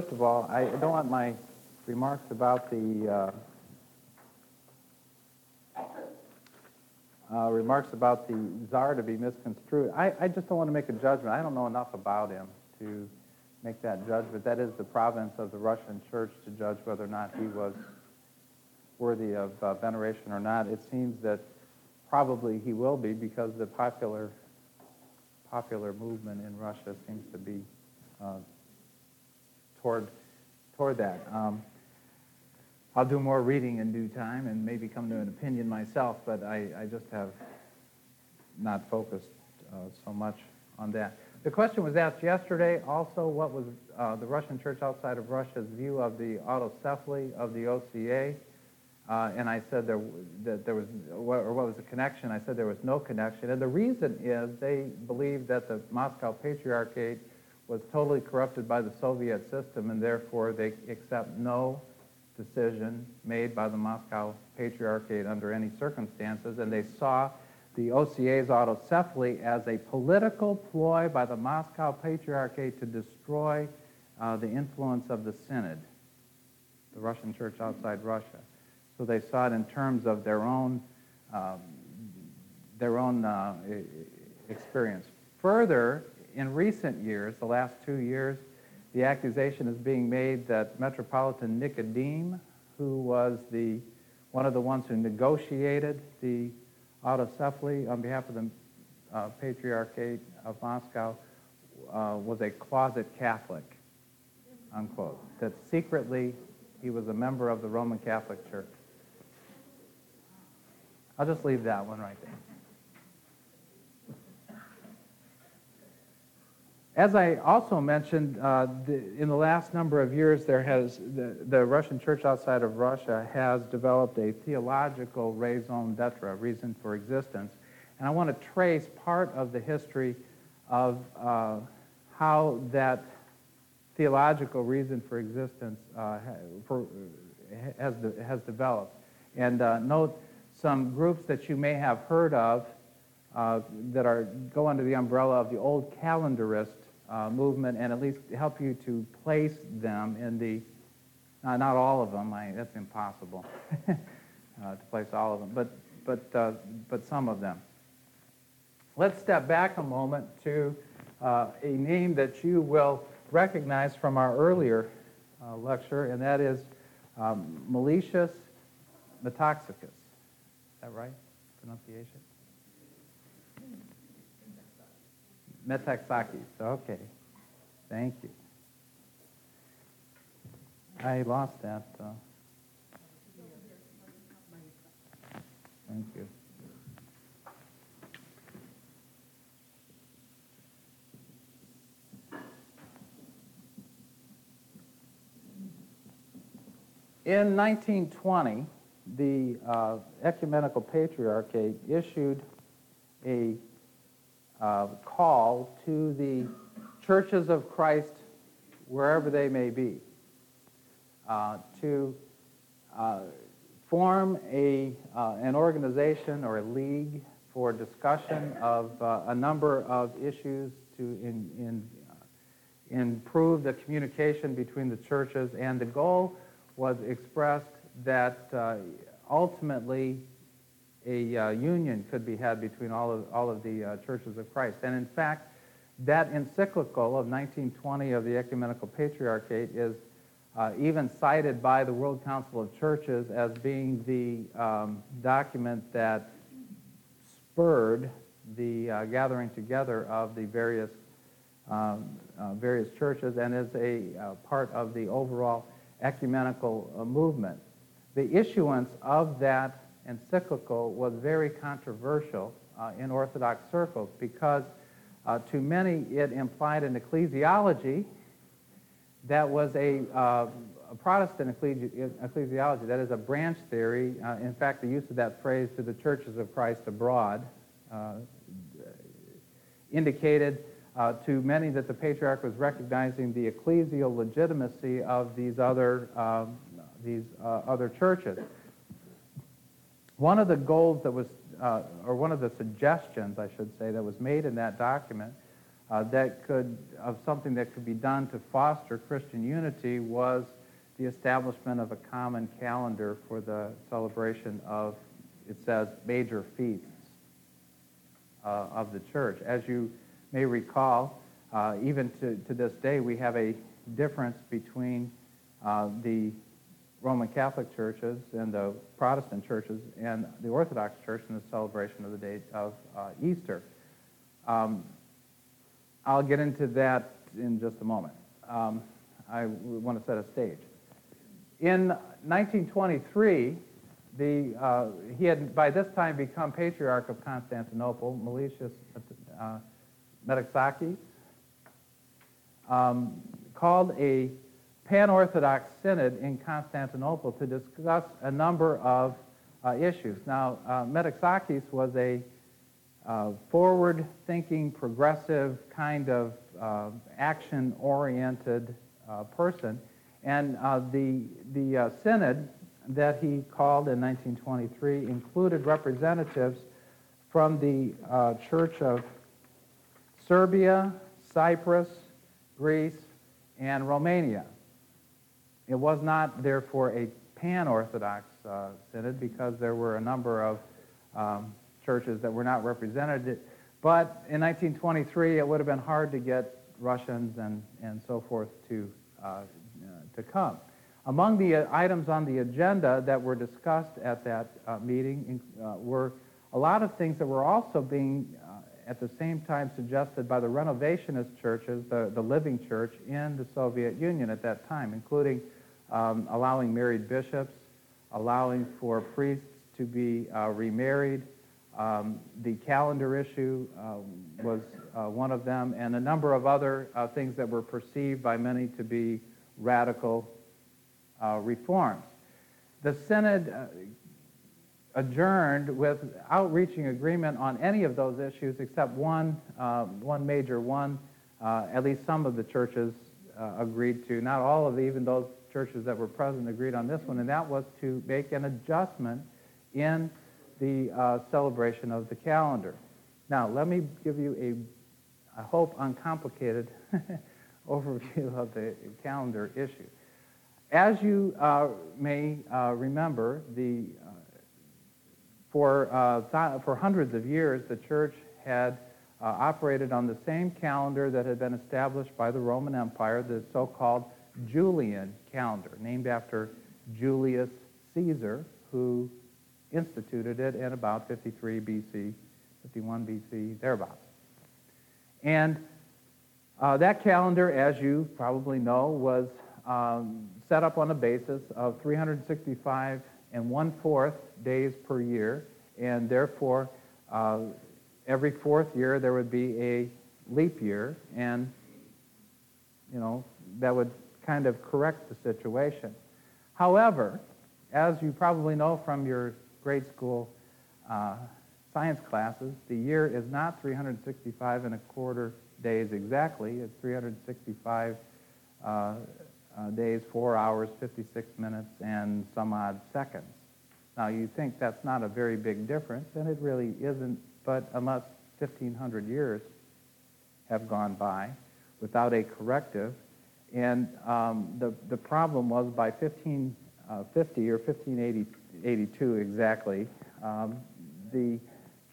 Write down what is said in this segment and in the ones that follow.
First of all, I don't want my remarks about the uh, uh, remarks about the czar to be misconstrued. I, I just don't want to make a judgment. I don't know enough about him to make that judgment. That is the province of the Russian church to judge whether or not he was worthy of uh, veneration or not. It seems that probably he will be because the popular popular movement in Russia seems to be uh, toward toward that. Um, I'll do more reading in due time and maybe come to an opinion myself, but I, I just have not focused uh, so much on that. The question was asked yesterday also what was uh, the Russian church outside of Russia's view of the autocephaly of the OCA. Uh, and I said there, that there was, or what was the connection? I said there was no connection. And the reason is they believe that the Moscow Patriarchate was totally corrupted by the Soviet system, and therefore they accept no decision made by the Moscow Patriarchate under any circumstances. And they saw the OCA's autocephaly as a political ploy by the Moscow Patriarchate to destroy uh, the influence of the Synod, the Russian church outside Russia. So they saw it in terms of their own, um, their own uh, experience. Further, in recent years, the last two years, the accusation is being made that Metropolitan Nicodemus, who was the, one of the ones who negotiated the autocephaly on behalf of the uh, Patriarchate of Moscow, uh, was a closet Catholic, unquote. That secretly he was a member of the Roman Catholic Church. I'll just leave that one right there. As I also mentioned, uh, the, in the last number of years, there has the, the, Russian church outside of Russia has developed a theological raison d'etre, reason for existence, and I want to trace part of the history of uh, how that theological reason for existence uh, for, has, has developed. And uh, note some groups that you may have heard of uh, that are go under the umbrella of the old calendarist uh, movement and at least help you to place them in the, uh, not all of them, I, that's impossible uh, to place all of them, but, but, uh, but some of them. Let's step back a moment to uh, a name that you will recognize from our earlier lecture, and that is um, Metoxicus. Is that right? Pronunciation? Metaxakis. Okay. Thank you. I lost that. Uh, thank you. In 1920, the uh, Ecumenical Patriarchate issued a uh, call to the churches of Christ, wherever they may be, uh, to uh, form a, uh, an organization or a league for discussion of uh, a number of issues to in, in, improve the communication between the churches, and the goal was expressed that uh, ultimately a uh, union could be had between all of, all of the uh, churches of Christ. And in fact, that encyclical of 1920 of the Ecumenical Patriarchate is uh, even cited by the World Council of Churches as being the um, document that spurred the uh, gathering together of the various, um, uh, various churches and is a part of the overall ecumenical movement. The issuance of that encyclical was very controversial uh, in Orthodox circles because uh, to many it implied an ecclesiology that was a, uh, a Protestant ecclesiology, that is a branch theory. Uh, in fact, the use of that phrase to the churches of Christ abroad uh, indicated uh, to many that the patriarch was recognizing the ecclesial legitimacy of these other um, these other churches. One of the goals that was, uh, or one of the suggestions, I should say, that was made in that document uh, that could, of something that could be done to foster Christian unity was the establishment of a common calendar for the celebration of, it says, major feasts uh, of the church. As you may recall, uh, even to, to this day, we have a difference between uh, the Roman Catholic churches and the Protestant churches and the Orthodox Church in the celebration of the date of uh, Easter. Um, I'll get into that in just a moment. Um, I want to set a stage. In 1923, the, uh, he had by this time become Patriarch of Constantinople, Meletius uh, Metaxakis, um, called a pan-Orthodox synod in Constantinople to discuss a number of uh, issues. Now, uh, Metaxakis was a uh, forward-thinking, progressive, kind of uh, action-oriented uh, person, and uh, the, the uh, synod that he called in 1923 included representatives from the Church of Serbia, Cyprus, Greece, and Romania. It was not, therefore, a pan-Orthodox uh, synod because there were a number of um, churches that were not represented. But in 1923, it would have been hard to get Russians and, and so forth to, uh, uh, to come. Among the uh, items on the agenda that were discussed at that uh, meeting uh, were a lot of things that were also being at the same time suggested by the renovationist churches, the, the living church in the Soviet Union at that time, including um, allowing married bishops, allowing for priests to be uh, remarried. Um, the calendar issue uh, was uh, one of them, and a number of other uh, things that were perceived by many to be radical uh, reforms. The Synod uh, adjourned without reaching agreement on any of those issues except one, one major one. at least some of the churches agreed to. Not all of the, even those churches that were present agreed on this one, and that was to make an adjustment in the uh, celebration of the calendar. Now, let me give you a, I hope, uncomplicated overview of the calendar issue. As you uh, may uh, remember, the, uh, for, uh, th- for hundreds of years, the church had uh, operated on the same calendar that had been established by the Roman Empire, the so-called Julian calendar, named after Julius Caesar, who instituted it in about 53 BC, 51 BC, thereabouts. And uh, that calendar, as you probably know, was um, set up on the basis of 365 and one-fourth days per year, and therefore uh, every fourth year there would be a leap year, and you know that would kind of correct the situation. However, as you probably know from your grade school uh, science classes, the year is not 365 and a quarter days exactly. It's 365 uh, uh, days, 4 hours, 56 minutes, and some odd seconds. Now, you think that's not a very big difference, and it really isn't, but unless 1,500 years have gone by without a corrective, and um, the, the problem was by 1550 uh, or 1582 exactly, um, the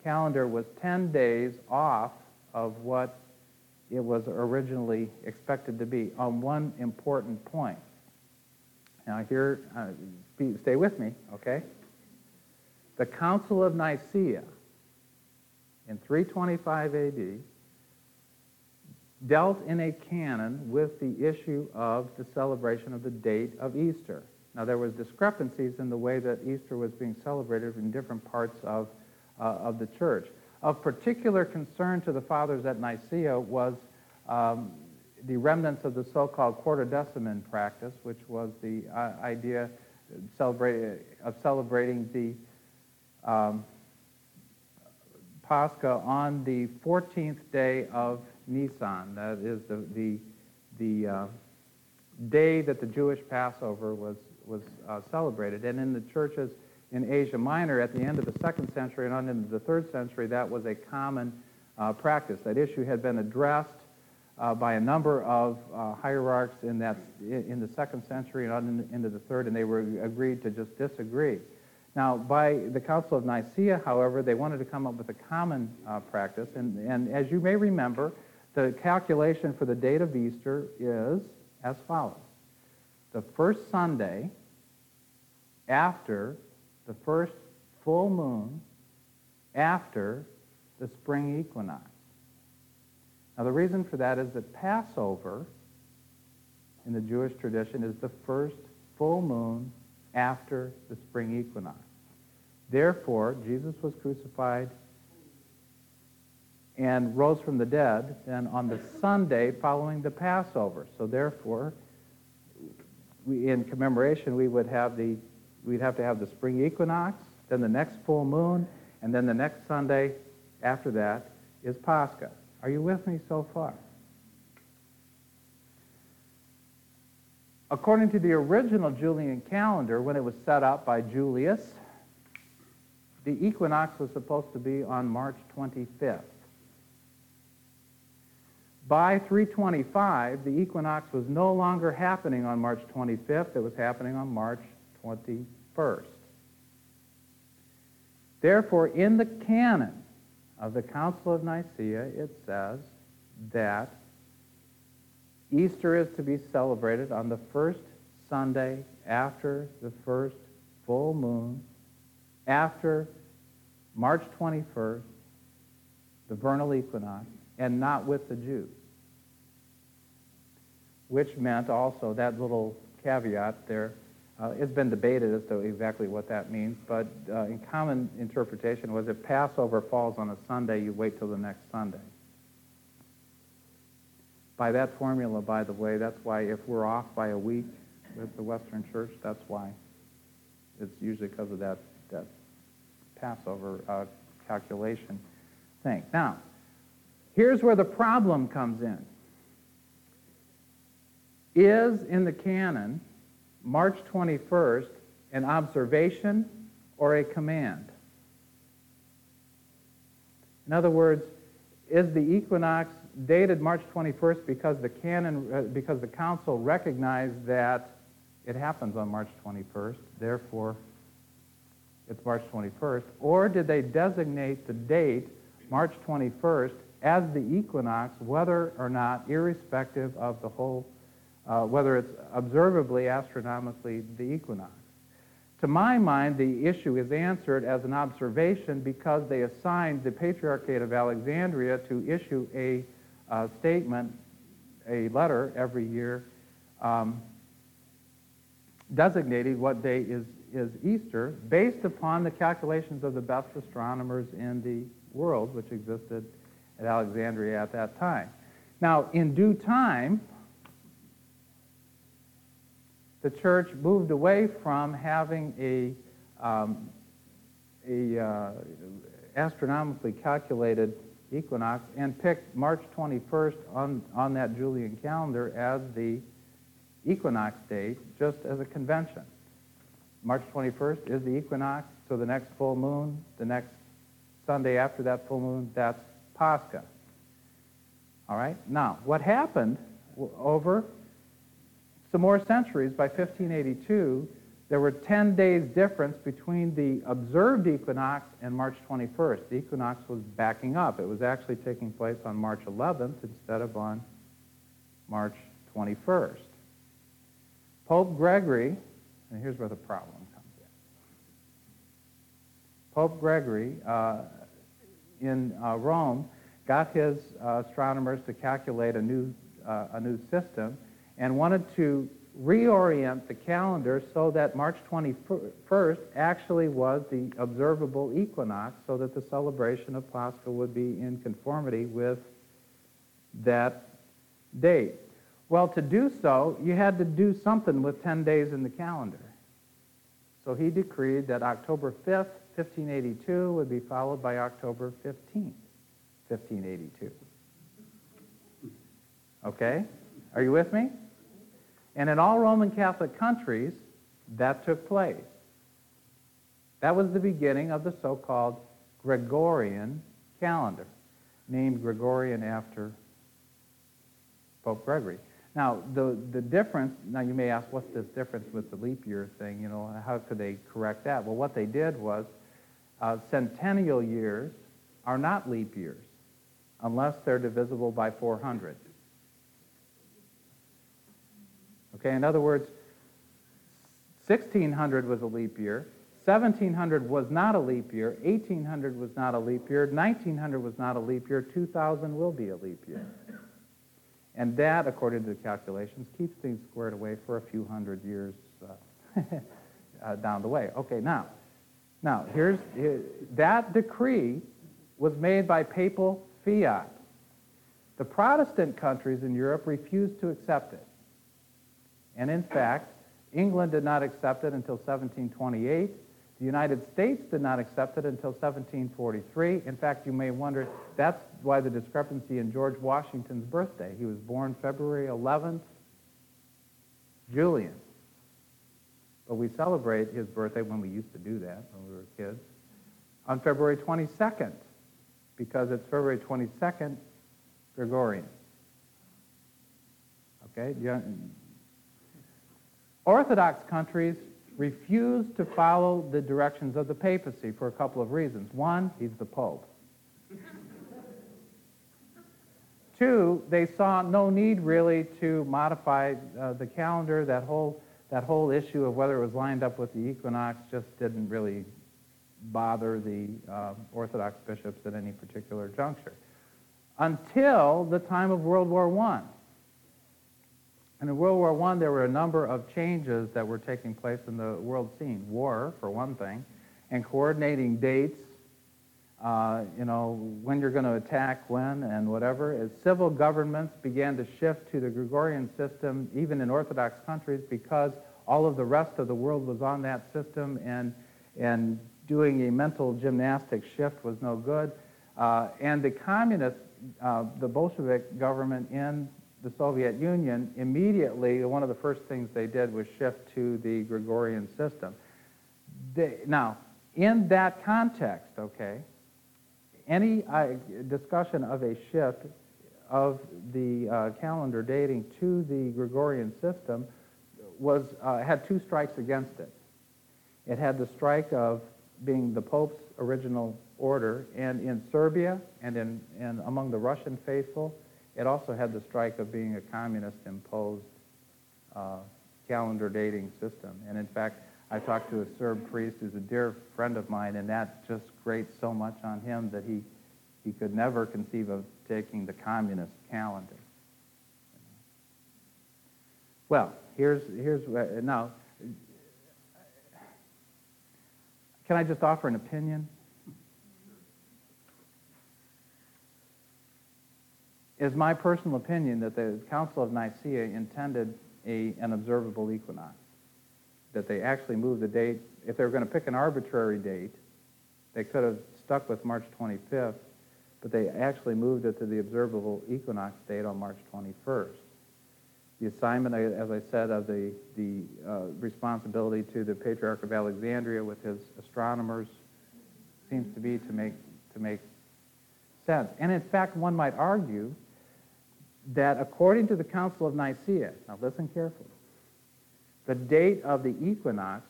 calendar was 10 days off of what it was originally expected to be on one important point. Now, here, uh, stay with me, okay? The Council of Nicaea in 325 AD dealt in a canon with the issue of the celebration of the date of Easter. Now, there was discrepancies in the way that Easter was being celebrated in different parts of, uh, of the church. Of particular concern to the fathers at Nicaea was um, the remnants of the so-called quartodeciman practice, which was the uh, idea of celebrating the um, Pascha on the 14th day of Nisan. That is the, the, the uh, day that the Jewish Passover was, was uh, celebrated. And in the churches in Asia Minor at the end of the second century and on into the third century, that was a common uh, practice. That issue had been addressed uh, by a number of uh, hierarchs in, that, in the second century and on into the third, and they were agreed to just disagree. Now, by the Council of Nicaea, however, they wanted to come up with a common uh, practice, and, and as you may remember, the calculation for the date of Easter is as follows. The first Sunday after the first full moon after the spring equinox. Now, the reason for that is that Passover in the Jewish tradition is the first full moon after the spring equinox. Therefore, Jesus was crucified and rose from the dead then on the Sunday following the Passover. So therefore, we, in commemoration, we would have the we'd have to have the spring equinox, then the next full moon, and then the next Sunday after that is Pascha. Are you with me so far? According to the original Julian calendar, when it was set up by Julius, the equinox was supposed to be on March 25th. By 325, the equinox was no longer happening on March 25th, it was happening on March 21st. Therefore, in the canon of the Council of Nicaea, it says that Easter is to be celebrated on the first Sunday after the first full moon, after March 21st, the vernal equinox, and not with the Jews. Which meant also that little caveat there uh, it's been debated as to exactly what that means, but uh, in common interpretation was if Passover falls on a Sunday, you wait till the next Sunday. By that formula, by the way, that's why if we're off by a week with the Western Church, that's why. It's usually because of that, that Passover uh, calculation thing. Now, here's where the problem comes in. Is in the canon March 21st an observation or a command? In other words, is the equinox dated March 21st because the canon, uh, because the council recognized that it happens on March 21st, therefore it's March 21st, or did they designate the date March 21st as the equinox, whether or not, irrespective of the whole uh, whether it's observably, astronomically, the equinox. To my mind, the issue is answered as an observation because they assigned the Patriarchate of Alexandria to issue a uh, statement, a letter every year, um, designating what day is, is Easter based upon the calculations of the best astronomers in the world, which existed at Alexandria at that time. Now, in due time, the church moved away from having a, um, a uh, astronomically calculated equinox and picked March 21st on, on that Julian calendar as the equinox date, just as a convention. March 21st is the equinox, so the next full moon, the next Sunday after that full moon, that's Pascha. All right? Now, what happened over some more centuries, by 1582, there were 10 days difference between the observed equinox and March 21st. The equinox was backing up. It was actually taking place on March 11th instead of on March 21st. Pope Gregory, and here's where the problem comes in. Pope Gregory uh, in uh, Rome got his uh, astronomers to calculate a new, uh, a new system and wanted to reorient the calendar so that March 21st actually was the observable equinox so that the celebration of Pascha would be in conformity with that date. Well, to do so, you had to do something with 10 days in the calendar. So he decreed that October 5th, 1582 would be followed by October 15th, 1582. Okay? Are you with me? And in all Roman Catholic countries, that took place. That was the beginning of the so-called Gregorian calendar, named Gregorian after Pope Gregory. Now, the, the difference, now you may ask, what's this difference with the leap year thing? You know, how could they correct that? Well, what they did was uh, centennial years are not leap years unless they're divisible by 400. Okay, in other words, 1600 was a leap year, 1700 was not a leap year, 1800 was not a leap year, 1900 was not a leap year, 2000 will be a leap year. And that, according to the calculations, keeps things squared away for a few hundred years uh, uh, down the way. Okay, now, now here's here, that decree was made by papal fiat. The Protestant countries in Europe refused to accept it. And in fact, England did not accept it until 1728. The United States did not accept it until 1743. In fact, you may wonder, that's why the discrepancy in George Washington's birthday. He was born February 11th, Julian. But we celebrate his birthday when we used to do that when we were kids, on February 22nd, because it's February 22nd, Gregorian. Okay? Orthodox countries refuse to follow the directions of the papacy for a couple of reasons. One, he's the Pope. Two, they saw no need really to modify uh, the calendar. That whole, that whole issue of whether it was lined up with the equinox just didn't really bother the uh, Orthodox bishops at any particular juncture. Until the time of World War I. And in World War I, there were a number of changes that were taking place in the world scene. War, for one thing, and coordinating dates, uh, you know, when you're going to attack when and whatever. As civil governments began to shift to the Gregorian system, even in Orthodox countries, because all of the rest of the world was on that system, and, and doing a mental gymnastic shift was no good. Uh, and the communist, uh, the Bolshevik government in the Soviet Union, immediately one of the first things they did was shift to the Gregorian system. They, now, in that context, okay, any uh, discussion of a shift of the uh, calendar dating to the Gregorian system was uh, had two strikes against it. It had the strike of being the Pope's original order, and in Serbia and in, and among the Russian faithful, it also had the strike of being a communist-imposed uh, calendar dating system. And in fact, I talked to a Serb priest who's a dear friend of mine, and that just grates so much on him that he, he could never conceive of taking the communist calendar. Well, here's, here's now, can I just offer an opinion? Is my personal opinion that the Council of Nicaea intended a, an observable equinox. That they actually moved the date. If they were going to pick an arbitrary date, they could have stuck with March 25th, but they actually moved it to the observable equinox date on March 21st. The assignment, as I said, of the, the uh, responsibility to the Patriarch of Alexandria with his astronomers seems to be to make, to make sense. And in fact, one might argue that according to the Council of Nicaea, now listen carefully, the date of the equinox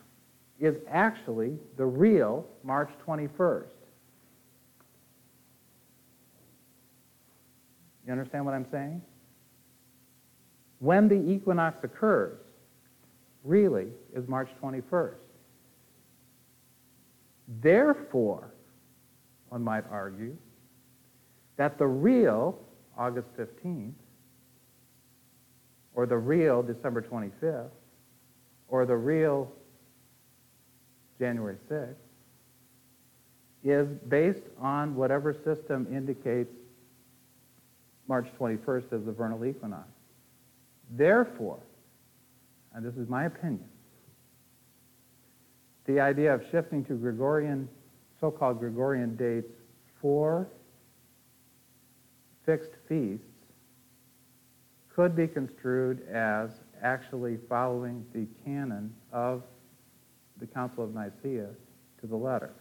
is actually the real March 21st. You understand what I'm saying? When the equinox occurs, really, is March 21st. Therefore, one might argue that the real August 15th or the real December 25th, or the real January 6th, is based on whatever system indicates March 21st as the vernal equinox. Therefore, and this is my opinion, the idea of shifting to Gregorian, so-called Gregorian dates for fixed feasts could be construed as actually following the canon of the Council of Nicaea to the letter.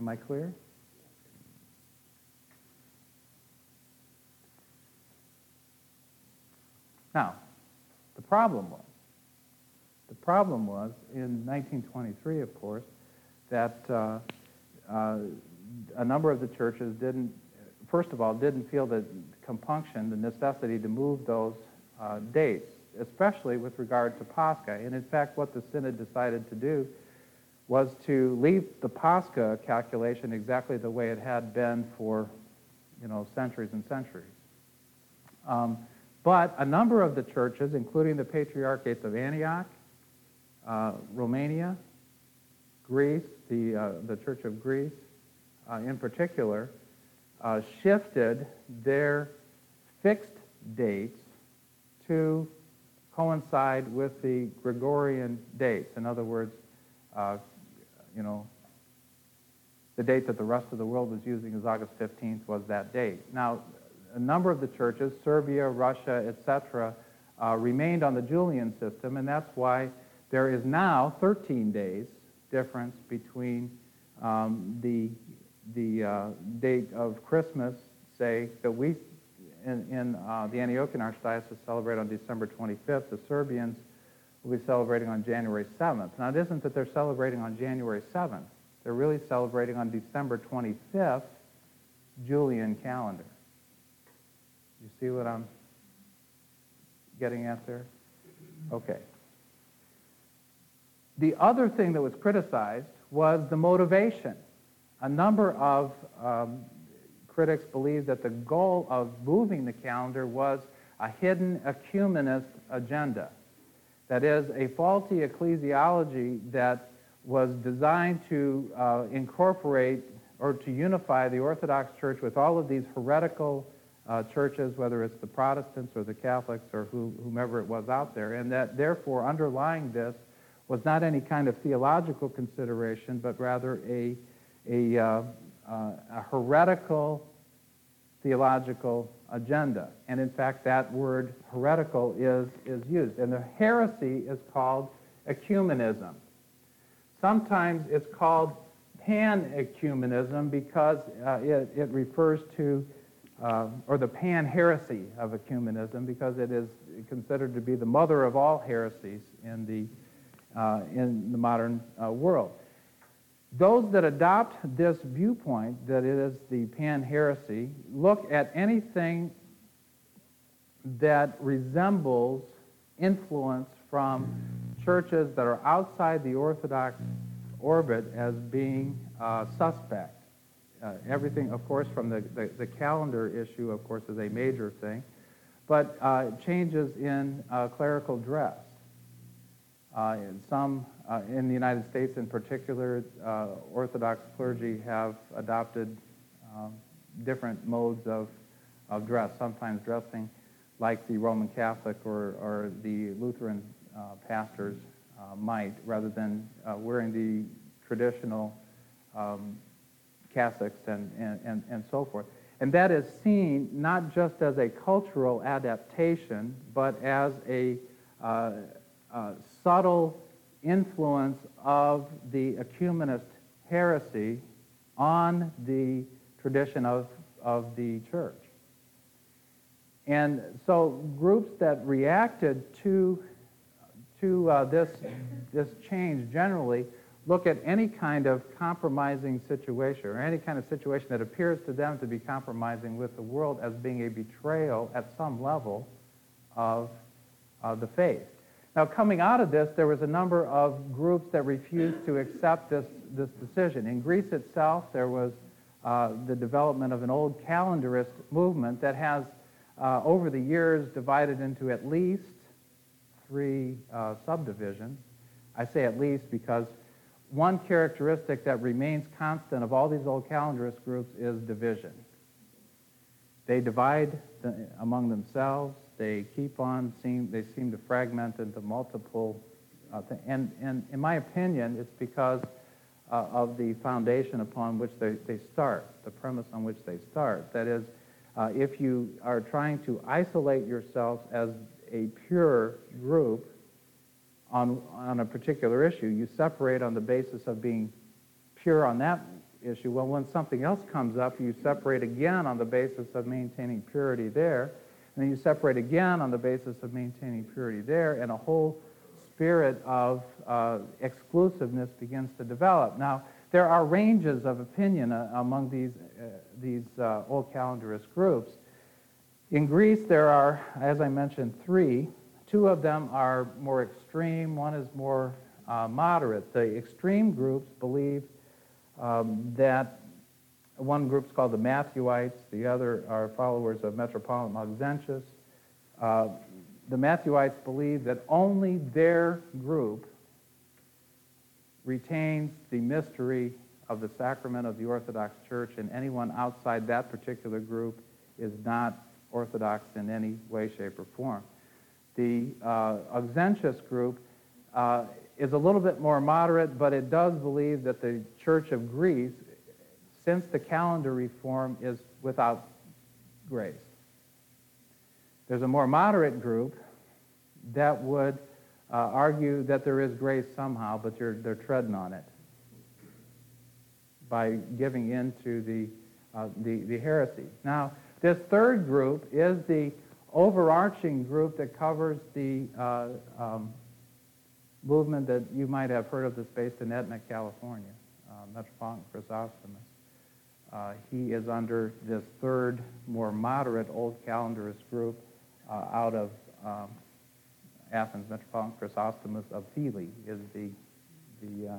Am I clear? Now, the problem was, the problem was in 1923, of course, that uh, uh, a number of the churches didn't, first of all, didn't feel the compunction, the necessity to move those uh, dates, especially with regard to Pascha. And in fact, what the Synod decided to do was to leave the Pascha calculation exactly the way it had been for, you know, centuries and centuries. Um, but a number of the churches, including the Patriarchates of Antioch, uh, Romania, Greece, the, uh, the Church of Greece uh, in particular, uh, shifted their fixed dates to coincide with the Gregorian dates. In other words, uh, you know, the date that the rest of the world was using as August 15th was that date. Now, a number of the churches, Serbia, Russia, etc., uh, remained on the Julian system, and that's why there is now 13 days difference between um, the, the uh, date of Christmas, say, that we in, in uh, the Antiochian Archdiocese celebrate on December 25th. The Serbians will be celebrating on January 7th. Now, it isn't that they're celebrating on January 7th. They're really celebrating on December 25th, Julian calendar. You see what I'm getting at there? Okay. The other thing that was criticized was the motivation. A number of um, critics believed that the goal of moving the calendar was a hidden ecumenist agenda. That is, a faulty ecclesiology that was designed to uh, incorporate or to unify the Orthodox Church with all of these heretical uh, churches, whether it's the Protestants or the Catholics or who, whomever it was out there, and that therefore underlying this was not any kind of theological consideration, but rather a, a, uh, uh, a heretical theological agenda. And in fact, that word heretical is, is used. And the heresy is called ecumenism. Sometimes it's called pan-ecumenism because uh, it, it refers to, uh, or the pan-heresy of ecumenism because it is considered to be the mother of all heresies in the, uh, in the modern uh, world. Those that adopt this viewpoint, that it is the pan heresy, look at anything that resembles influence from churches that are outside the Orthodox orbit as being uh, suspect. Uh, everything, of course, from the, the, the, calendar issue, of course, is a major thing, but uh, changes in uh, clerical dress. Uh, some uh, in the United States, in particular, uh, Orthodox clergy have adopted um, different modes of, of dress, sometimes dressing like the Roman Catholic or, or the Lutheran uh, pastors uh, might, rather than uh, wearing the traditional um, cassocks and, and, and, and so forth. And that is seen not just as a cultural adaptation, but as a uh, subtle influence of the ecumenist heresy on the tradition of, of the church. And so groups that reacted to, to uh, this, this change generally look at any kind of compromising situation or any kind of situation that appears to them to be compromising with the world as being a betrayal at some level of uh, the faith. Now, coming out of this, there was a number of groups that refused to accept this, this decision. In Greece itself, there was uh, the development of an old calendarist movement that has, uh, over the years, divided into at least three uh, subdivisions. I say at least because one characteristic that remains constant of all these old calendarist groups is division. They divide the, among themselves. They keep on seem they seem to fragment into multiple uh, things. And, and in my opinion, it's because uh, of the foundation upon which they, they start, the premise on which they start. That is, uh, if you are trying to isolate yourselves as a pure group on, on a particular issue, you separate on the basis of being pure on that issue. Well, when something else comes up, you separate again on the basis of maintaining purity there. And then you separate again on the basis of maintaining purity there, and a whole spirit of uh, exclusiveness begins to develop. Now, there are ranges of opinion uh, among these, uh, these uh, old calendarist groups. In Greece, there are, as I mentioned, three. Two of them are more extreme, one is more uh, moderate. The extreme groups believe um, that one group's called the Matthewites, the other are followers of Metropolitan Auxentius. Uh, the Matthewites believe that only their group retains the mystery of the sacrament of the Orthodox Church, and anyone outside that particular group is not Orthodox in any way, shape, or form. The uh, Auxentius group uh, is a little bit more moderate, but it does believe that the Church of Greece, since the calendar reform, is without grace. There's a more moderate group that would uh, argue that there is grace somehow, but they're, they're treading on it by giving in to the, uh, the, the heresy. Now, this third group is the overarching group that covers the uh, um, movement that you might have heard of that's based in Etna, California, uh, Metropolitan Chrysostomus. Uh, he is under this third, more moderate Old Calendarist group uh, out of um, Athens. Metropolitan Chrysostomus of Phyle is the, the uh,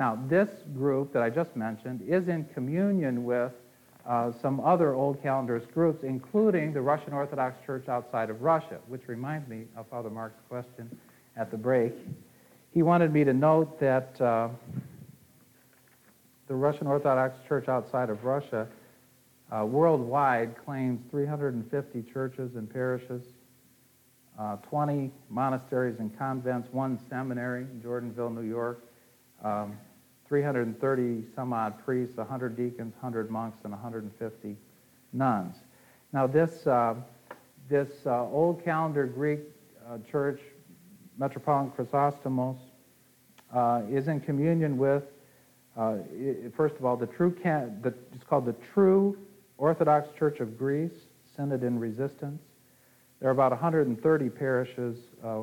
now, this group that I just mentioned is in communion with uh, some other Old Calendarist groups, including the Russian Orthodox Church outside of Russia, which reminds me of Father Mark's question at the break. He wanted me to note that uh, the Russian Orthodox Church outside of Russia uh, worldwide claims 350 churches and parishes, uh, 20 monasteries and convents, one seminary in Jordanville, New York, um, 330 some odd priests, 100 deacons, 100 monks, and 150 nuns. Now, this, uh, this uh, old calendar Greek uh, church, Metropolitan Chrysostomos, uh, is in communion with, uh, it, first of all, the true, can, the, it's called the True Orthodox Church of Greece, Synod in Resistance. There are about 130 parishes uh,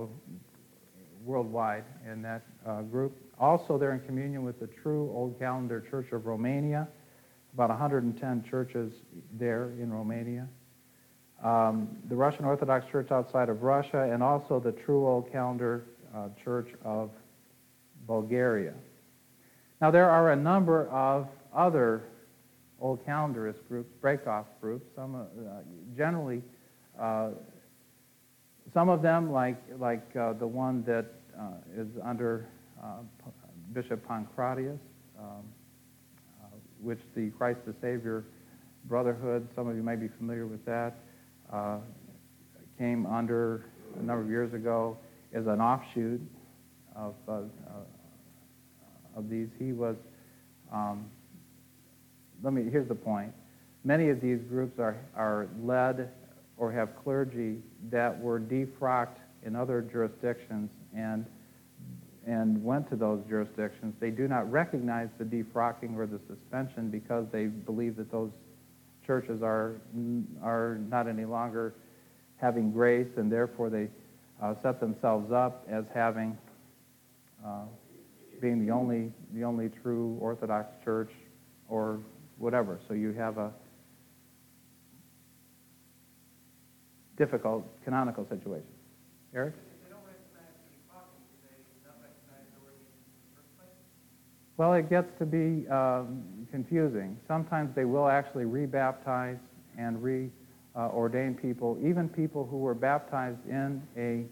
worldwide in that group. Also, they're in communion with the true Old Calendar Church of Romania, about 110 churches there in Romania. Um, the Russian Orthodox Church outside of Russia, and also the true Old Calendar uh, Church of Bulgaria. Now, there are a number of other Old Calendarist groups, breakoff groups, some uh, generally, uh, some of them, like, like uh, the one that uh, is under uh, Bishop Pancratius, um, uh, which the Christ the Savior Brotherhood, some of you may be familiar with that, came under a number of years ago as an offshoot of, of these. He was, um, let me, here's the point. Many of these groups are, are led or have clergy that were defrocked in other jurisdictions and and went to those jurisdictions, they do not recognize the defrocking or the suspension because they believe that those churches are, are not any longer having grace, and therefore they uh, set themselves up as having, uh, being the only, the only true Orthodox church or whatever. So you have a difficult canonical situation. Eric? Well, it gets to be um, confusing. Sometimes they will actually rebaptize and reordain uh, people, even people who were baptized in a,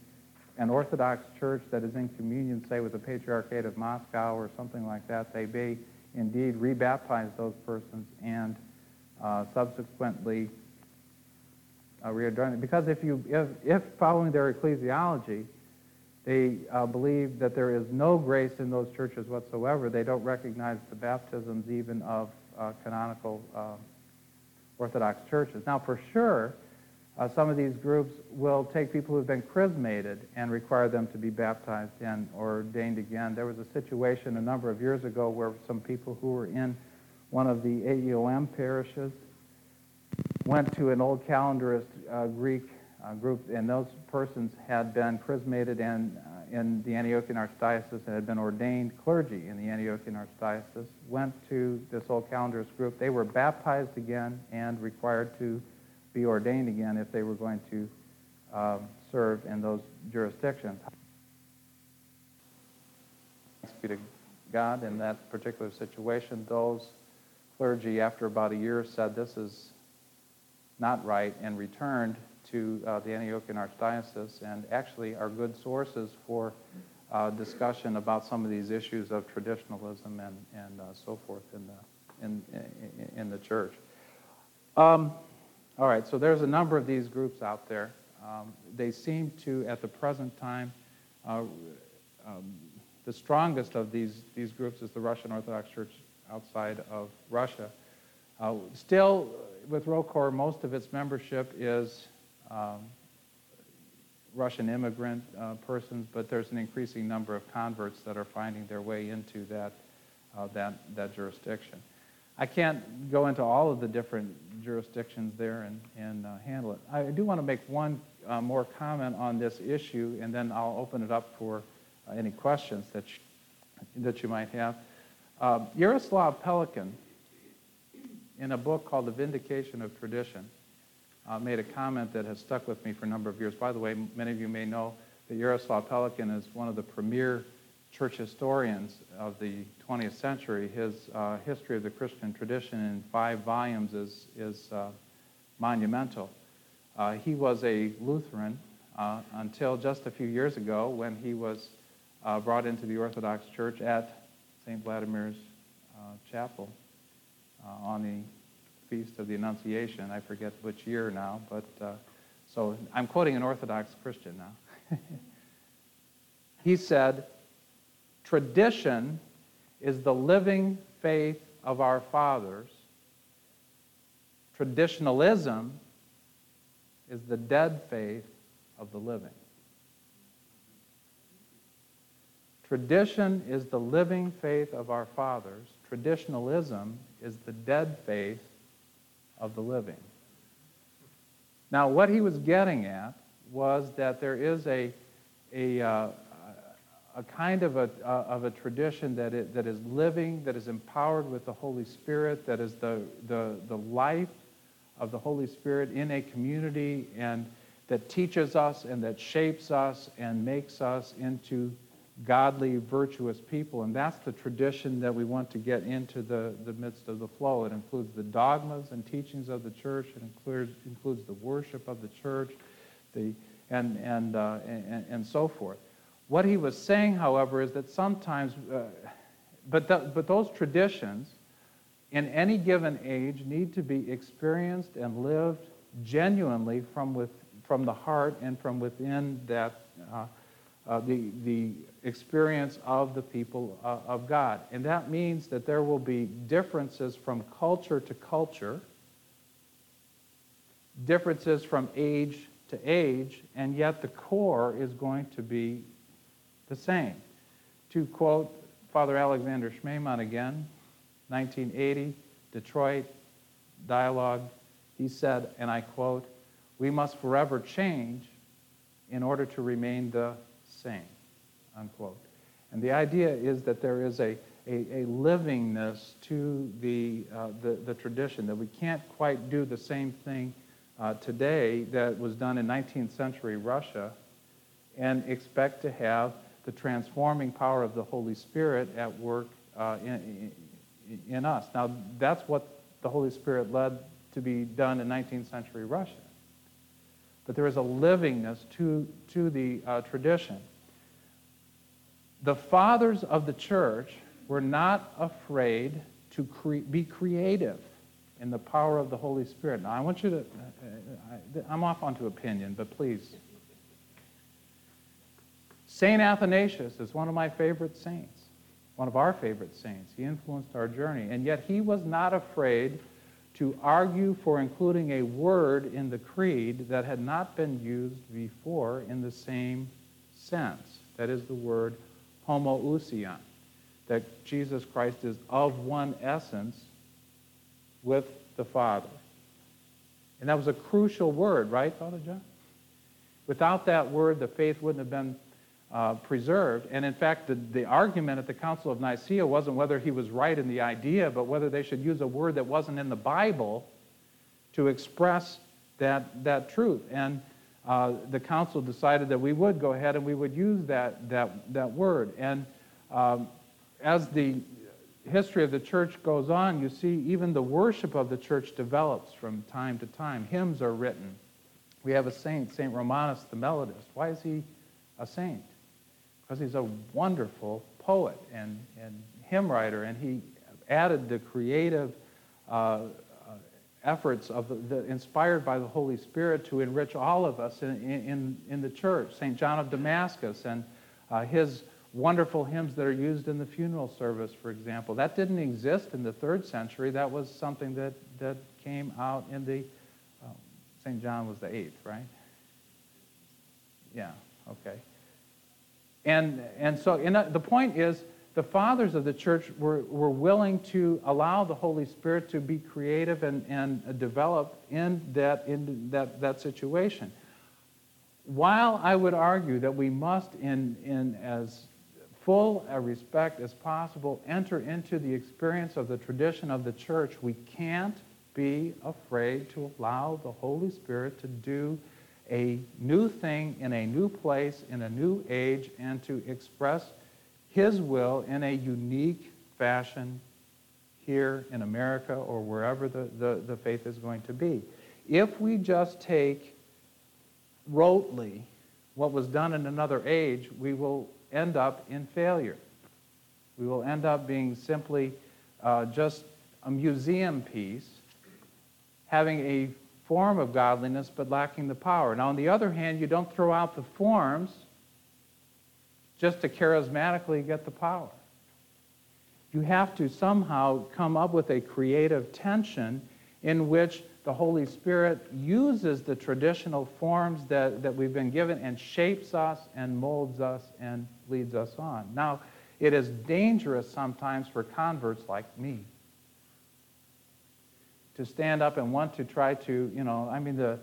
an Orthodox church that is in communion, say, with the Patriarchate of Moscow or something like that. They may indeed rebaptize those persons and uh, subsequently uh, reordain. Because if you, if, if following their ecclesiology, they uh, believe that there is no grace in those churches whatsoever. They don't recognize the baptisms even of uh, canonical uh, Orthodox churches. Now, for sure, uh, some of these groups will take people who've been chrismated and require them to be baptized and ordained again. There was a situation a number of years ago where some people who were in one of the AEOM parishes went to an old calendarist uh, Greek uh, group, and those persons had been chrismated and, uh, in the Antiochian Archdiocese and had been ordained clergy in the Antiochian Archdiocese, went to this old calendarist group. They were baptized again and required to be ordained again if they were going to um, serve in those jurisdictions. Thanks be to God in that particular situation. Those clergy, after about a year, said this is not right and returned to uh, the Antiochian Archdiocese and actually are good sources for uh, discussion about some of these issues of traditionalism and, and uh, so forth in the, in, in the church. Um, all right, so there's a number of these groups out there. Um, they seem to, at the present time, uh, um, the strongest of these, these groups is the Russian Orthodox Church outside of Russia. Uh, still, with ROCOR, most of its membership is um, Russian immigrant uh, persons, but there's an increasing number of converts that are finding their way into that, uh, that, that jurisdiction. I can't go into all of the different jurisdictions there and, and uh, handle it. I do want to make one uh, more comment on this issue, and then I'll open it up for uh, any questions that you, that you might have. Uh, Yaroslav Pelikan, in a book called The Vindication of Tradition, uh, made a comment that has stuck with me for a number of years. By the way, many of you may know that Yaroslav Pelikan is one of the premier church historians of the 20th century. His uh, History of the Christian Tradition in five volumes is, is uh, monumental. Uh, he was a Lutheran uh, until just a few years ago when he was uh, brought into the Orthodox Church at St. Vladimir's uh, Chapel on the Feast of the Annunciation. I forget which year now, but so I'm quoting an Orthodox Christian now. he said, Tradition is the living faith of our fathers. Traditionalism is the dead faith of the living. Tradition is the living faith of our fathers. Traditionalism is the dead faith of the living. Now, what he was getting at was that there is a, a, uh, a kind of a, uh, of a tradition that, it, that is living, that is empowered with the Holy Spirit, that is the, the, the life of the Holy Spirit in a community and that teaches us and that shapes us and makes us into godly, virtuous people. And that's the tradition that we want to get into the, the midst of the flow. It includes the dogmas and teachings of the church. It includes, includes the worship of the church the, and, and, uh, and, and so forth. What he was saying, however, is that sometimes, uh, but, the, but those traditions in any given age need to be experienced and lived genuinely from, with, from the heart and from within that, uh, uh, the, the experience of the people uh, of God. And that means that there will be differences from culture to culture, differences from age to age, and yet the core is going to be the same. To quote Father Alexander Schmemann again, 1980, Detroit dialogue, he said, and I quote, We must forever change in order to remain the same, unquote. And the idea is that there is a, a, a livingness to the, uh, the, the, tradition, that we can't quite do the same thing uh, today that was done in 19th century Russia and expect to have the transforming power of the Holy Spirit at work uh, in, in, us. Now, that's what the Holy Spirit led to be done in 19th century Russia. But there is a livingness to, to the uh, tradition. The fathers of the church were not afraid to cre- be creative in the power of the Holy Spirit. Now, I want you to, uh, uh, I, I'm off onto opinion, but please St. Athanasius is one of my favorite saints, one of our favorite saints. He influenced our journey, and yet he was not afraid to argue for including a word in the creed that had not been used before in the same sense. That is the word homoousion, that Jesus Christ is of one essence with the Father. And that was a crucial word, right, Father John? Without that word, the faith wouldn't have been uh, preserved. And in fact, the, the argument at the Council of Nicaea wasn't whether he was right in the idea, but whether they should use a word that wasn't in the Bible to express that, that truth. And uh, the council decided that we would go ahead and we would use that, that, that word. And um, as the history of the church goes on, you see even the worship of the church develops from time to time. Hymns are written. We have a saint, St. Romanus the Melodist. Why is he a saint? Because he's a wonderful poet and, and hymn writer, and he added the creative uh, efforts of the, the, inspired by the Holy Spirit to enrich all of us in, in, in the church. St. John of Damascus and uh, his wonderful hymns that are used in the funeral service, for example. That didn't exist in the third century. That was something that, that came out in the, uh, St. John was the eighth, right? Yeah, okay. And, and so the point is, the fathers of the church were, were willing to allow the Holy Spirit to be creative and, and develop in, that, in that, that situation. While I would argue that we must, in, in as full a respect as possible, enter into the experience of the tradition of the church, we can't be afraid to allow the Holy Spirit to do a new thing in a new place, in a new age, and to express his will in a unique fashion here in America or wherever the, the, the faith is going to be. If we just take rotely what was done in another age, we will end up in failure. We will end up being simply uh, just a museum piece, having a form of godliness but lacking the power. Now, on the other hand, you don't throw out the forms just to charismatically get the power. You have to somehow come up with a creative tension in which the Holy Spirit uses the traditional forms that, that we've been given and shapes us and molds us and leads us on. Now, it is dangerous sometimes for converts like me to stand up and want to try to, you know, I mean, the,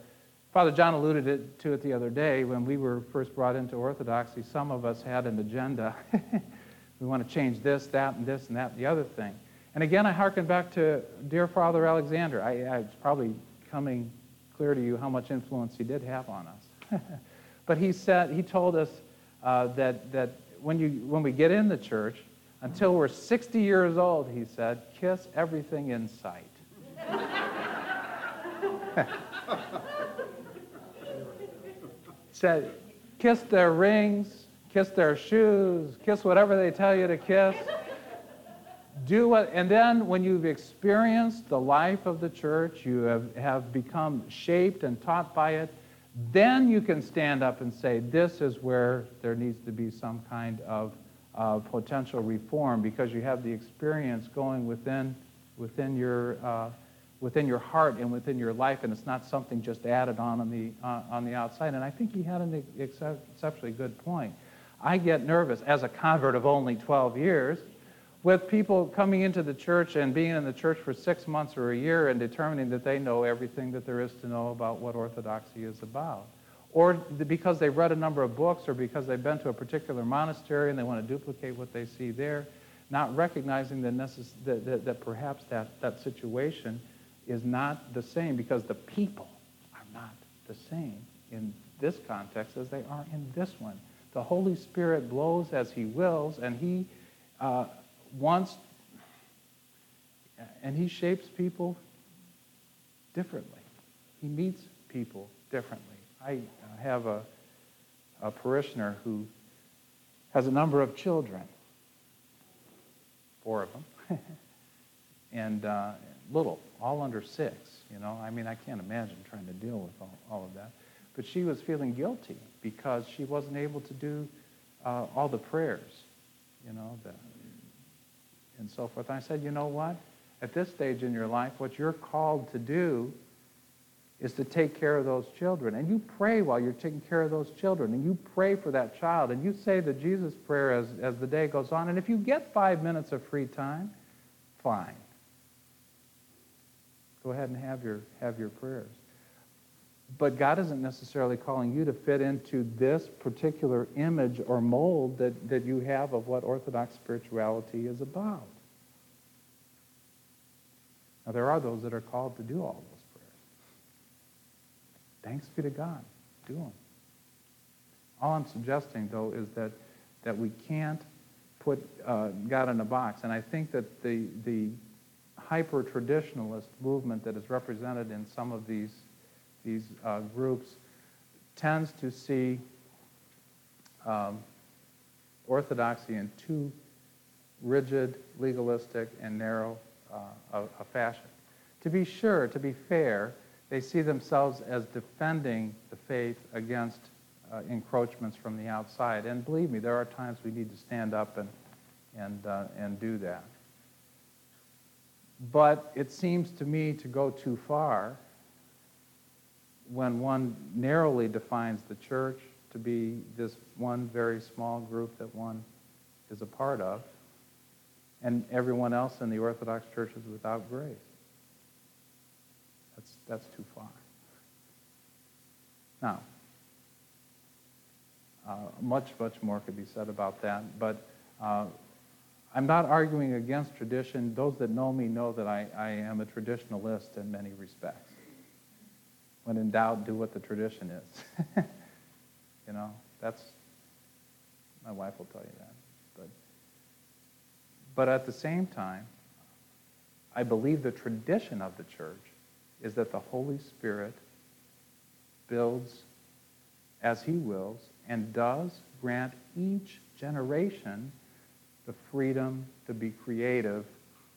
Father John alluded to it the other day when we were first brought into Orthodoxy. Some of us had an agenda. we want to change this, that, and this, and that, the other thing. And again, I hearken back to dear Father Alexander. I, I, it's probably coming clear to you how much influence he did have on us. but he said, he told us uh, that, that when, you, when we get in the church, until we're 60 years old, he said, kiss everything in sight. said, kiss their rings, kiss their shoes, kiss whatever they tell you to kiss. Do what, and then when you've experienced the life of the church, you have, have become shaped and taught by it, then you can stand up and say, this is where there needs to be some kind of uh, potential reform because you have the experience going within, within your uh, within your heart and within your life, and it's not something just added on on the, uh, on the outside. And I think he had an exceptionally good point. I get nervous as a convert of only 12 years with people coming into the church and being in the church for six months or a year and determining that they know everything that there is to know about what orthodoxy is about. Or because they've read a number of books or because they've been to a particular monastery and they want to duplicate what they see there, not recognizing that, necess- that, that, that perhaps that, that situation is not the same because the people are not the same in this context as they are in this one. The Holy Spirit blows as He wills, and He uh, wants, and He shapes people differently. He meets people differently. I have a, a parishioner who has a number of children, four of them, and uh, little, all under six. You know, I mean, I can't imagine trying to deal with all, all of that. But she was feeling guilty because she wasn't able to do uh, all the prayers, you know, the, and so forth. I said, you know what? At this stage in your life, what you're called to do is to take care of those children. And you pray while you're taking care of those children. And you pray for that child. And you say the Jesus prayer as, as the day goes on. And if you get five minutes of free time, fine. Go ahead and have your, have your prayers. But God isn't necessarily calling you to fit into this particular image or mold that, that you have of what Orthodox spirituality is about. Now, there are those that are called to do all those prayers. Thanks be to God. Do them. All I'm suggesting, though, is that, that we can't put uh, God in a box. And I think that the, the hyper-traditionalist movement that is represented in some of these, these uh, groups tends to see um, orthodoxy in too rigid, legalistic, and narrow uh, a, a fashion. To be sure, to be fair, they see themselves as defending the faith against uh, encroachments from the outside. And believe me, there are times we need to stand up and, and, uh, and do that. But it seems to me to go too far when one narrowly defines the church to be this one very small group that one is a part of, and everyone else in the Orthodox Church is without grace. That's, that's too far. Now, uh, much, much more could be said about that, but uh, I'm not arguing against tradition. Those that know me know that I, I am a traditionalist in many respects. When in doubt, do what the tradition is. you know, that's, my wife will tell you that. But, but at the same time, I believe the tradition of the church is that the Holy Spirit builds as he wills and does grant each generation the freedom to be creative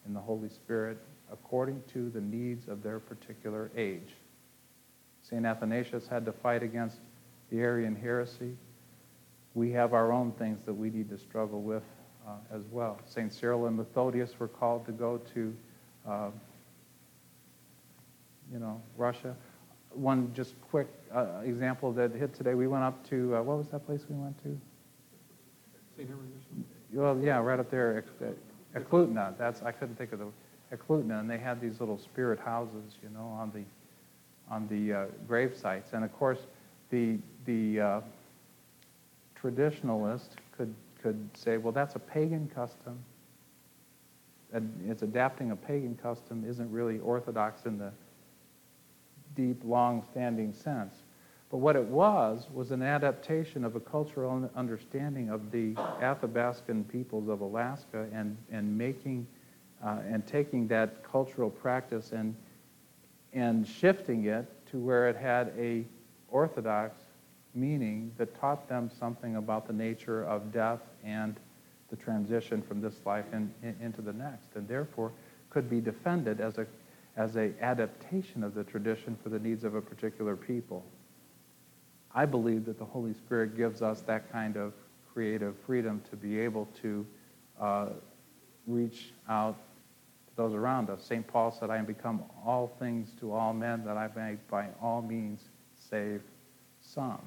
in the Holy Spirit according to the needs of their particular age. St. Athanasius had to fight against the Arian heresy. We have our own things that we need to struggle with uh, as well. St. Cyril and Methodius were called to go to, uh, you know, Russia. One just quick uh, example that hit today. We went up to, uh, what was that place we went to? St. well, yeah, right up there, Eklutna. That's I couldn't think of the Eklutna, and they had these little spirit houses, you know, on the on the uh, grave sites. And of course, the the uh, traditionalist could could say, well, that's a pagan custom. And it's adapting a pagan custom isn't really orthodox in the deep, long-standing sense. But what it was was an adaptation of a cultural understanding of the Athabascan peoples of Alaska and, and making uh, and taking that cultural practice and, and shifting it to where it had a orthodox meaning that taught them something about the nature of death and the transition from this life in, in, into the next, and therefore could be defended as a as a adaptation of the tradition for the needs of a particular people. I believe that the Holy Spirit gives us that kind of creative freedom to be able to uh, reach out to those around us. St. Paul said, I am become all things to all men that I may by all means save some.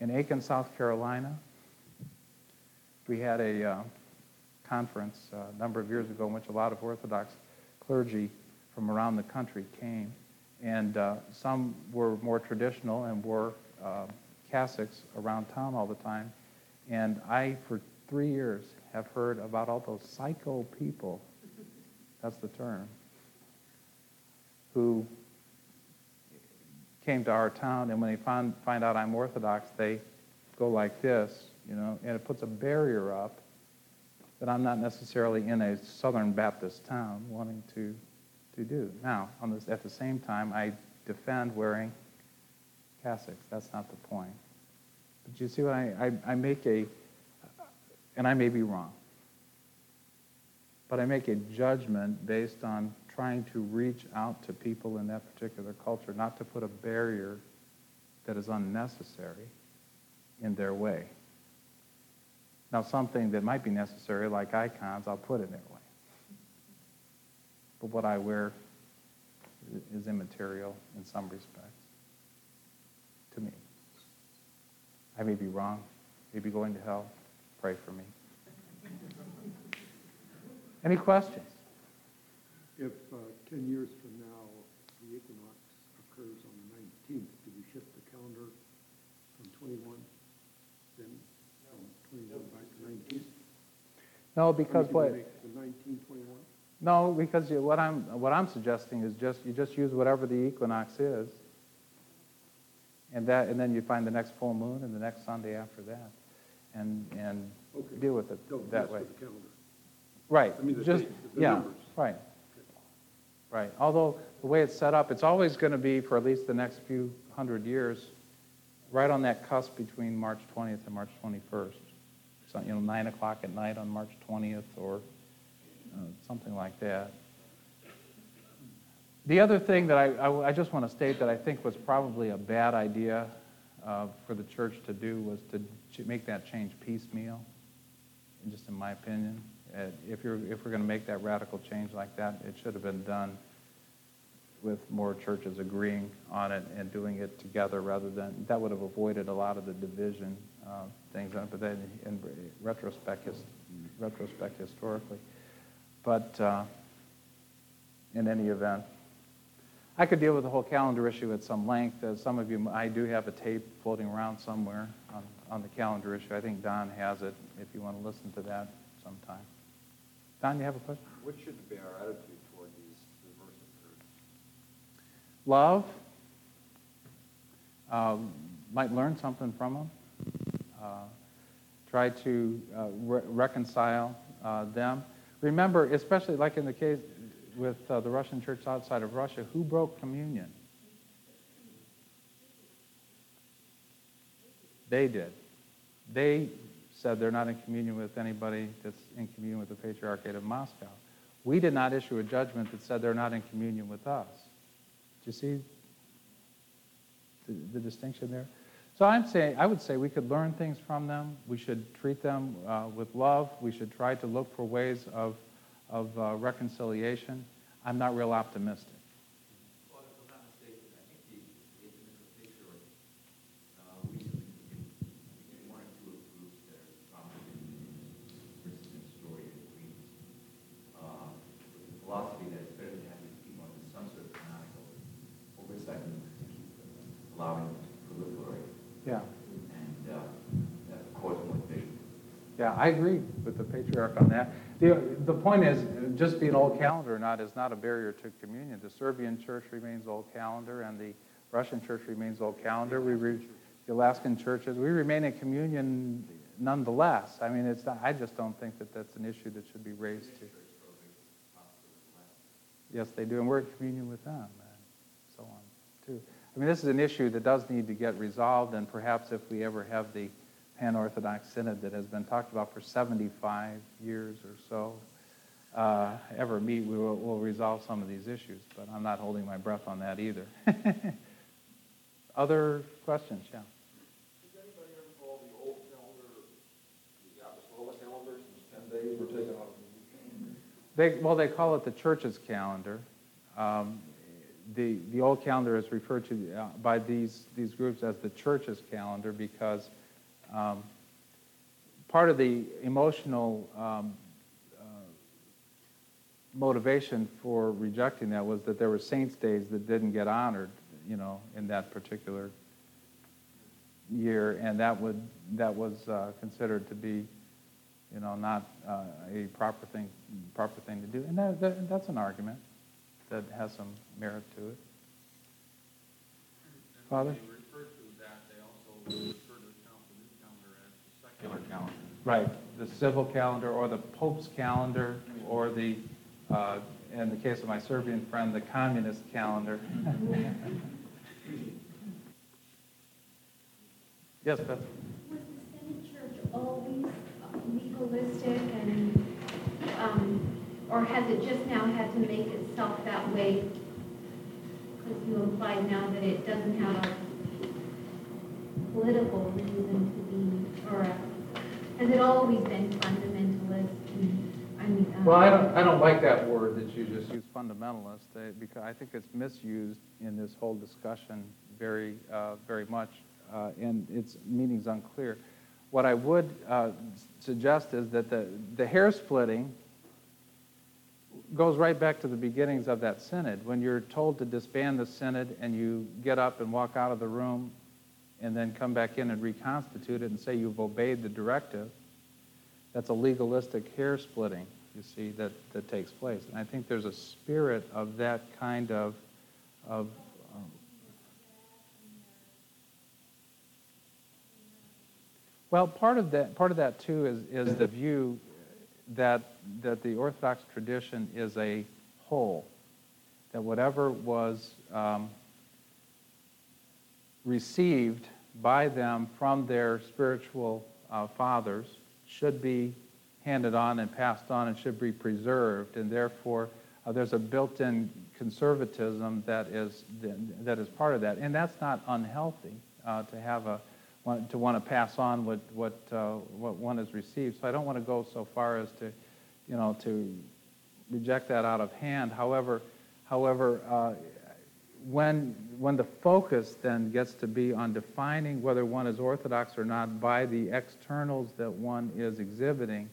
In Aiken, South Carolina, we had a uh, conference uh, a number of years ago in which a lot of Orthodox clergy from around the country came. And uh, some were more traditional and wore uh, cassocks around town all the time. And I, for three years, have heard about all those psycho people, that's the term, who came to our town, and when they find, find out I'm Orthodox, they go like this, you know, and it puts a barrier up that I'm not necessarily in a Southern Baptist town wanting to, to do. Now, on this, at the same time, I defend wearing cassocks. That's not the point. But you see what I, I, I make a, and I may be wrong, but I make a judgment based on trying to reach out to people in that particular culture, not to put a barrier that is unnecessary in their way. Now, something that might be necessary, like icons, I'll put in their way. But what I wear is immaterial in some respects to me. I may be wrong, maybe going to hell. Pray for me. Any questions? If uh, 10 years from now the equinox occurs on the 19th, do we shift the calendar from twenty-one, then from twenty-one back to nineteen? No, because what, The nineteen, twenty-one? no, because what I'm, what I'm suggesting is just, you just use whatever the equinox is. And that, and then you find the next full moon and the next Sunday after that. And, and Okay. deal with it Don't that way. with the calendar. Right, I mean, the just, dates, the yeah, numbers. right. Right, although the way it's set up, it's always going to be for at least the next few hundred years, right on that cusp between March 20th and March 21st. So, you know, 9 o'clock at night on March 20th or uh, something like that. The other thing that I, I, I just want to state that I think was probably a bad idea uh, for the church to do was to make that change piecemeal, just in my opinion. If you're, if we're going to make that radical change like that, it should have been done with more churches agreeing on it and doing it together rather than, that would have avoided a lot of the division uh, things, but then in retrospect, his- retrospect historically. But uh, in any event, I could deal with the whole calendar issue at some length. As some of you, I do have a tape floating around somewhere on, on the calendar issue. I think Don has it, if you want to listen to that sometime. Don, you have a question? What should be our attitude toward these groups? Love. Um, might learn something from them. Uh, try to uh, re- reconcile uh, them. Remember, especially like in the case with uh, the Russian church outside of Russia, who broke communion? They did. They said they're not in communion with anybody that's in communion with the Patriarchate of Moscow. We did not issue a judgment that said they're not in communion with us. Do you see the, the distinction there? So I'm saying, I would say we could learn things from them. We should treat them uh, with love. We should try to look for ways of, of uh, reconciliation. I'm not real optimistic. Well, if I'm not mistaken, I think the, the Ecumenical Patriarch, uh, recently took in, I think one or two of the groups that are prominent in this persistent story of agreements. Uh, with the philosophy that it's better to have these people under some sort of canonical oversight than to keep uh, allowing them to proliferate Yeah. and, uh, that cause more division. Yeah, I agree with the patriarch on that. The, the point is, just being old calendar or not is not a barrier to communion. The Serbian church remains old calendar, and the Russian church remains old calendar. We re, the Alaskan churches, we remain in communion nonetheless. I mean, it's not, I just don't think that that's an issue that should be raised to. Yes, they do, and we're in communion with them, and so on, too. I mean, this is an issue that does need to get resolved, and perhaps if we ever have the Pan-Orthodox Synod that has been talked about for 75 years or so, uh, ever meet, we will we'll resolve some of these issues, but I'm not holding my breath on that either. Other questions? Yeah. Does anybody ever call the old calendar, the apostolic calendar, since ten days were taken off? They, well, they call it the church's calendar. Um, the, the old calendar is referred to uh, by these, these groups as the church's calendar because um, part of the emotional um, uh, motivation for rejecting that was that there were saints' days that didn't get honored, you know, in that particular year, and that would that was uh, considered to be, you know, not uh, a proper thing proper thing to do, and that, that, that's an argument that has some merit to it. Father? Secular calendar. Right, the civil calendar or the Pope's calendar or the, uh, in the case of my Serbian friend, the communist calendar. yes, Beth? Was the Synod Church always legalistic and, um, or has it just now had to make itself that way? Because you implied now that it doesn't have a political reason to be, or a- has it always been fundamentalist? I mean. um, Well, I don't, I don't like that word that you just used, fundamentalist, because I think it's misused in this whole discussion very, uh, very much, uh, and its meaning's unclear. What I would uh, suggest is that the, the hair splitting goes right back to the beginnings of that synod. When you're told to disband the synod and you get up and walk out of the room, and then come back in and reconstitute it and say you've obeyed the directive, that's a legalistic hair splitting, you see, that, that takes place. And I think there's a spirit of that kind of, of um, well, part of that, part of that too is, is the view that, that the Orthodox tradition is a whole, that whatever was um, received by them from their spiritual uh, fathers should be handed on and passed on and should be preserved, and therefore uh, there's a built-in conservatism that is that is part of that, and that's not unhealthy uh, to have a to want to pass on what what uh, what one has received. So I don't want to go so far as to, you know, to reject that out of hand. However, however, uh, when when the focus then gets to be on defining whether one is orthodox or not by the externals that one is exhibiting,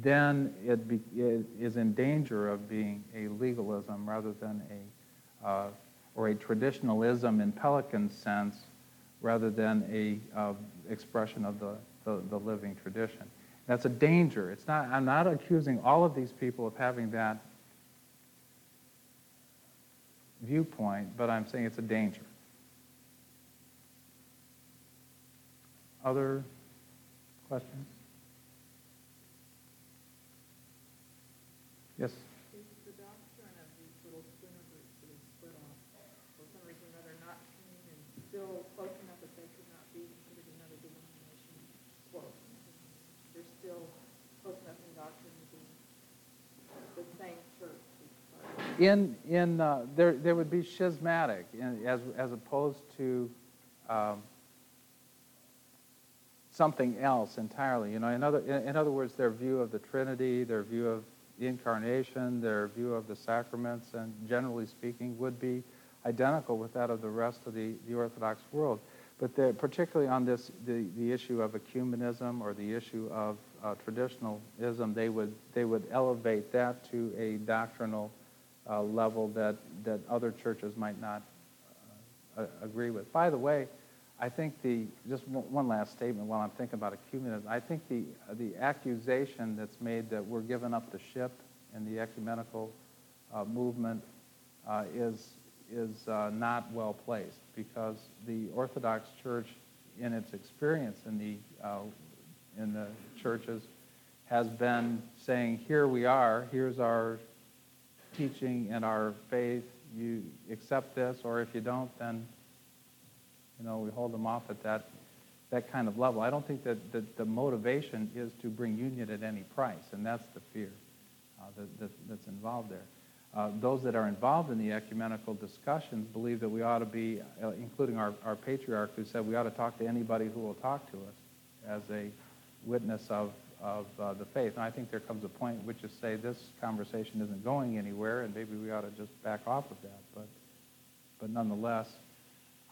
then it, be, it is in danger of being a legalism rather than a uh, or a traditionalism in Pelikan's sense rather than a uh, expression of the, the, the, living tradition. That's a danger. It's not, I'm not accusing all of these people of having that viewpoint, but I'm saying it's a danger. Other questions? Yes? Is the doctrine of these little splinter groups that have split off, for some reason or another, not coming and still close enough that they could not be considered another denomination? Close. They're still close enough in doctrine to be the same church. In, in, uh, there, there would be schismatic in, as, as opposed to um, something else entirely. You know, in other, in, in other words, their view of the Trinity, their view of the incarnation, their view of the sacraments, and generally speaking, would be identical with that of the rest of the, the Orthodox world. But particularly on this, the, the issue of ecumenism or the issue of uh, traditionalism, they would, they would elevate that to a doctrinal uh, level that, that other churches might not uh, agree with. By the way, I think the, just one last statement while I'm thinking about ecumenism, I think the, the accusation that's made that we're giving up the ship in the ecumenical uh, movement uh, is, is uh, not well placed because the Orthodox Church, in its experience in the, uh, in the churches, has been saying, here we are, here's our teaching and our faith, you accept this, or if you don't, then you know, we hold them off at that, that kind of level. I don't think that, that the motivation is to bring union at any price, and that's the fear uh, that, that, that's involved there. Uh, those that are involved in the ecumenical discussions believe that we ought to be, uh, including our, our patriarch who said we ought to talk to anybody who will talk to us as a witness of, of uh, the faith. And I think there comes a point which is say this conversation isn't going anywhere and maybe we ought to just back off of that. But, but nonetheless,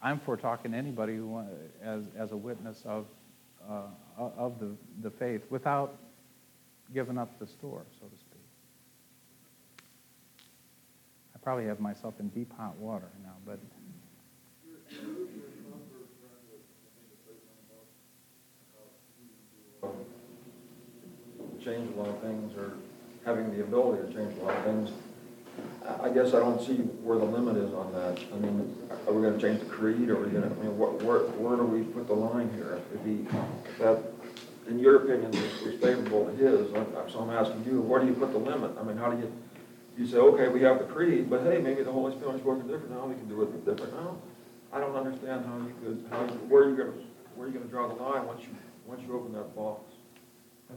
I'm for talking to anybody who as, as a witness of, uh, of the, the faith without giving up the store, so to speak. I probably have myself in deep hot water now, but. Change a lot of things, or having the ability to change a lot of things I guess I don't see where the limit is on that. I mean, are we gonna change the creed, or are we gonna, I mean, what, where, where do we put the line here? If he, that, in your opinion, is favorable to his, so I'm asking you, where do you put the limit? I mean, how do you, you say, okay, we have the creed, but hey, maybe the Holy Spirit's working different now, we can do it different now. I don't understand how you could, how, where are you gonna, where you gonna draw the line once you, once you open that box?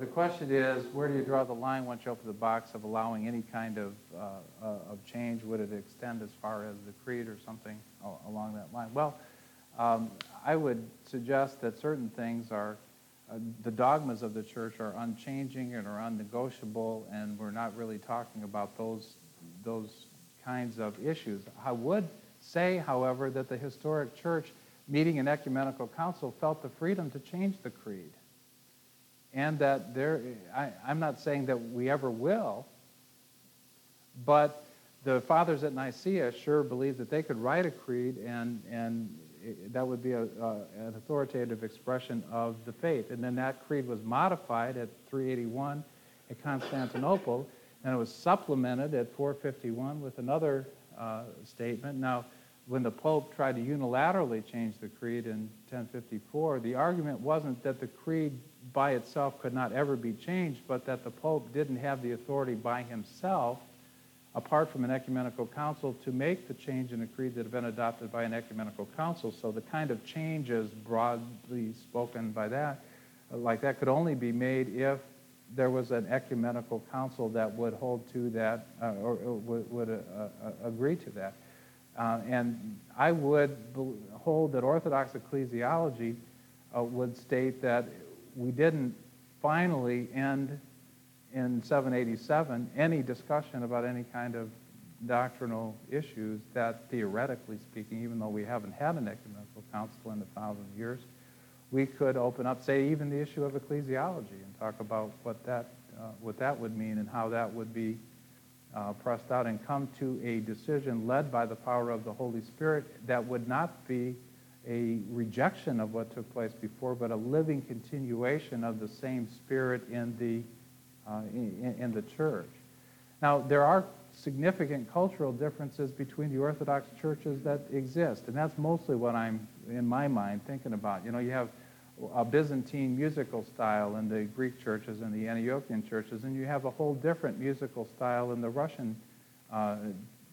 The question is, where do you draw the line once you open the box of allowing any kind of, uh, uh, of change? Would it extend as far as the creed or something along that line? Well, um, I would suggest that certain things are, uh, the dogmas of the church are unchanging and are unnegotiable, and we're not really talking about those, those kinds of issues. I would say, however, that the historic church meeting an ecumenical council felt the freedom to change the creed and that there, I, I'm not saying that we ever will, but the fathers at Nicaea sure believed that they could write a creed and, and, that would be a, an authoritative expression of the faith. And then that creed was modified at 381 at Constantinople, and it was supplemented at 451 with another uh, statement. Now, when the Pope tried to unilaterally change the creed in 1054, the argument wasn't that the creed by itself could not ever be changed, but that the Pope didn't have the authority by himself, apart from an ecumenical council, to make the change in a creed that had been adopted by an ecumenical council. So the kind of changes broadly spoken by that, like that, could only be made if there was an ecumenical council that would hold to that, uh, or, or would, would uh, uh, agree to that. Uh, and I would hold that Orthodox ecclesiology uh, would state that we didn't finally end in 787 any discussion about any kind of doctrinal issues that theoretically speaking, even though we haven't had an ecumenical council in a thousand years, we could open up, say, even the issue of ecclesiology and talk about what that, uh, what that would mean and how that would be uh, pressed out and come to a decision led by the power of the Holy Spirit that would not be a rejection of what took place before, but a living continuation of the same spirit in the, uh, in, in the church. Now, there are significant cultural differences between the Orthodox churches that exist, and that's mostly what I'm, in my mind, thinking about. You know, you have a Byzantine musical style in the Greek churches and the Antiochian churches, and you have a whole different musical style in the Russian uh,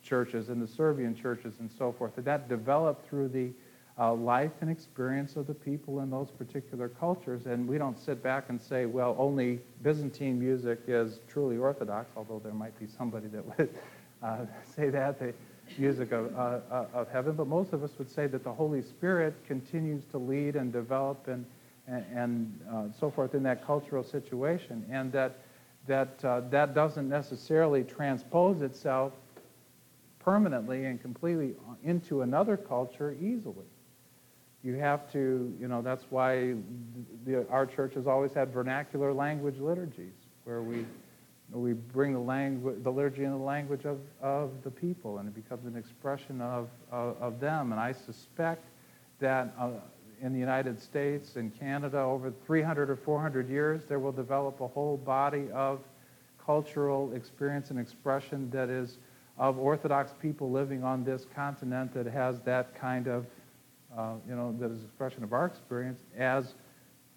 churches and the Serbian churches and so forth. And that developed through the uh, life and experience of the people in those particular cultures. And we don't sit back and say, well, only Byzantine music is truly Orthodox, although there might be somebody that would uh, say that, the music of, uh, uh, of heaven. But most of us would say that the Holy Spirit continues to lead and develop and, and, and uh, so forth in that cultural situation. And that, that, uh, that doesn't necessarily transpose itself permanently and completely into another culture easily. You have to, you know, that's why the, our church has always had vernacular language liturgies, where we, we bring the, language, the liturgy in the language of, of the people, and it becomes an expression of, of, of them. And I suspect that uh, in the United States and Canada, over 300 or 400 years, there will develop a whole body of cultural experience and expression that is of Orthodox people living on this continent that has that kind of, uh, you know, that is expression of our experience, as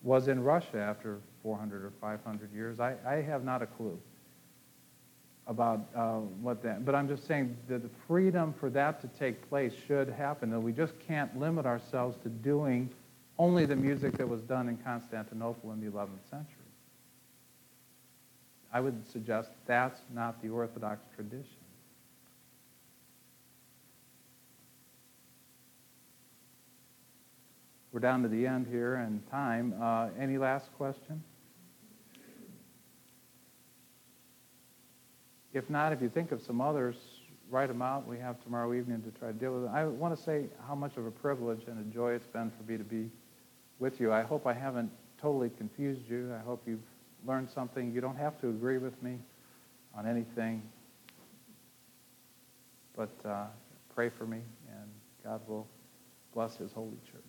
was in Russia after 400 or 500 years. I, I have not a clue about uh, what that, but I'm just saying that the freedom for that to take place should happen, and we just can't limit ourselves to doing only the music that was done in Constantinople in the 11th century. I would suggest that's not the Orthodox tradition. We're down to the end here in time. Uh, any last question? If not, if you think of some others, write them out. We have tomorrow evening to try to deal with them. I want to say how much of a privilege and a joy it's been for me to be with you. I hope I haven't totally confused you. I hope you've learned something. You don't have to agree with me on anything, but uh, pray for me, and God will bless his holy church.